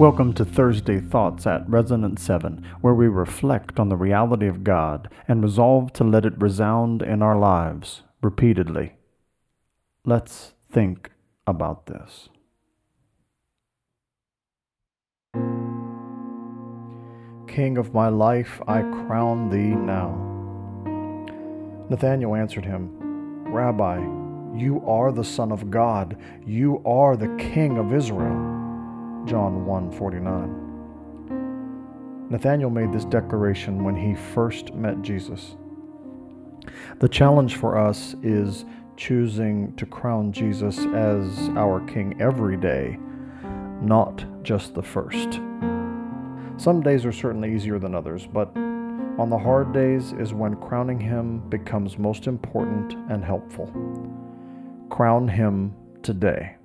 Welcome to Thursday Thoughts at Resonance 7, where we reflect on the reality of God and resolve to let it resound in our lives repeatedly. Let's think about this. King of my life, I crown thee now. Nathanael answered him, Rabbi, you are the Son of God, you are the King of Israel. John 1:49. Nathanael made this declaration when he first met Jesus. The challenge for us is choosing to crown Jesus as our king every day, not just the first. Some days are certainly easier than others, but on the hard days is when crowning him becomes most important and helpful. Crown him today.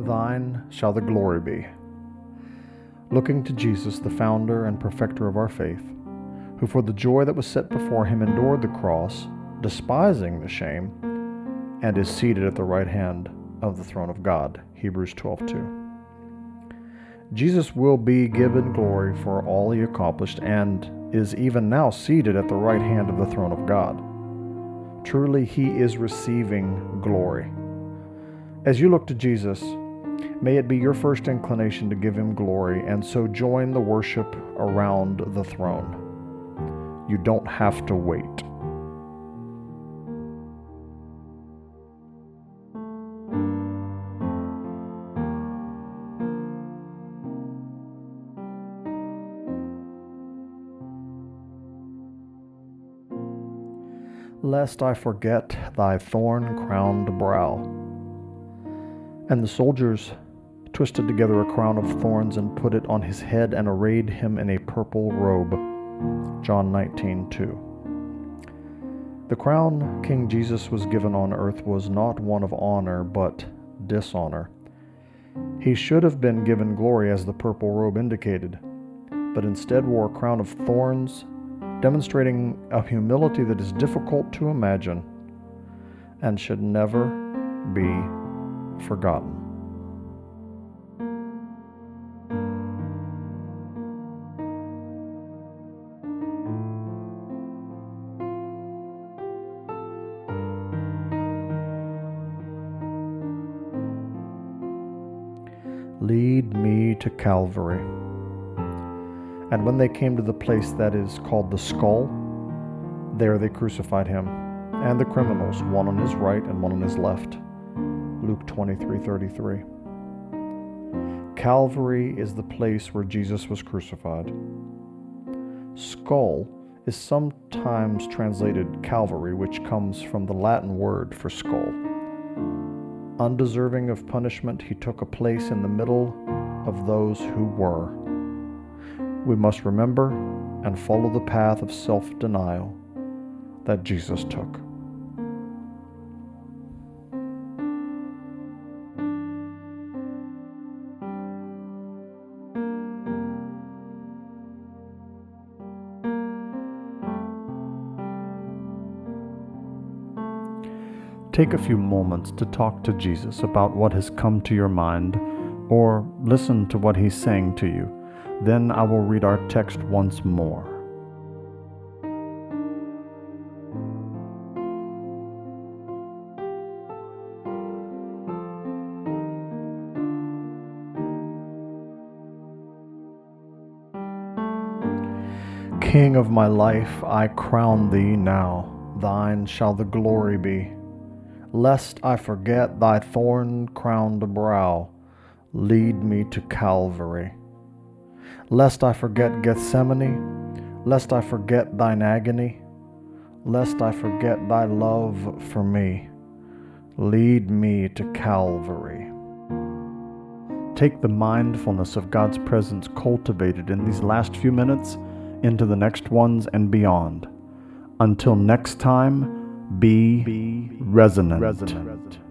Thine shall the glory be. Looking to Jesus, the founder and perfecter of our faith, who for the joy that was set before him endured the cross, despising the shame, and is seated at the right hand of the throne of God. Hebrews 12:2. Jesus will be given glory for all he accomplished and is even now seated at the right hand of the throne of God. Truly, he is receiving glory. As you look to Jesus, May it be your first inclination to give him glory and so join the worship around the throne. You don't have to wait. Lest I forget thy thorn crowned brow. And the soldiers twisted together a crown of thorns and put it on his head and arrayed him in a purple robe. John 19:2. The crown King Jesus was given on earth was not one of honor, but dishonor. He should have been given glory as the purple robe indicated, but instead wore a crown of thorns, demonstrating a humility that is difficult to imagine and should never be forgotten. Lead me to Calvary. And when they came to the place that is called the skull, there they crucified him, and the criminals, one on his right and one on his left. Luke 23:33. Calvary is the place where Jesus was crucified. Skull is sometimes translated Calvary, which comes from the Latin word for skull. Undeserving of punishment, he took a place in the middle of those who were. We must remember and follow the path of self denial that Jesus took. Take a few moments to talk to Jesus about what has come to your mind or listen to what he's saying to you. Then I will read our text once more. King of my life, I crown thee now, thine shall the glory be. Lest I forget thy thorn crowned brow, lead me to Calvary. Lest I forget Gethsemane, lest I forget thine agony, lest I forget thy love for me, lead me to Calvary. Take the mindfulness of God's presence cultivated in these last few minutes into the next ones and beyond. Until next time, be, resonant.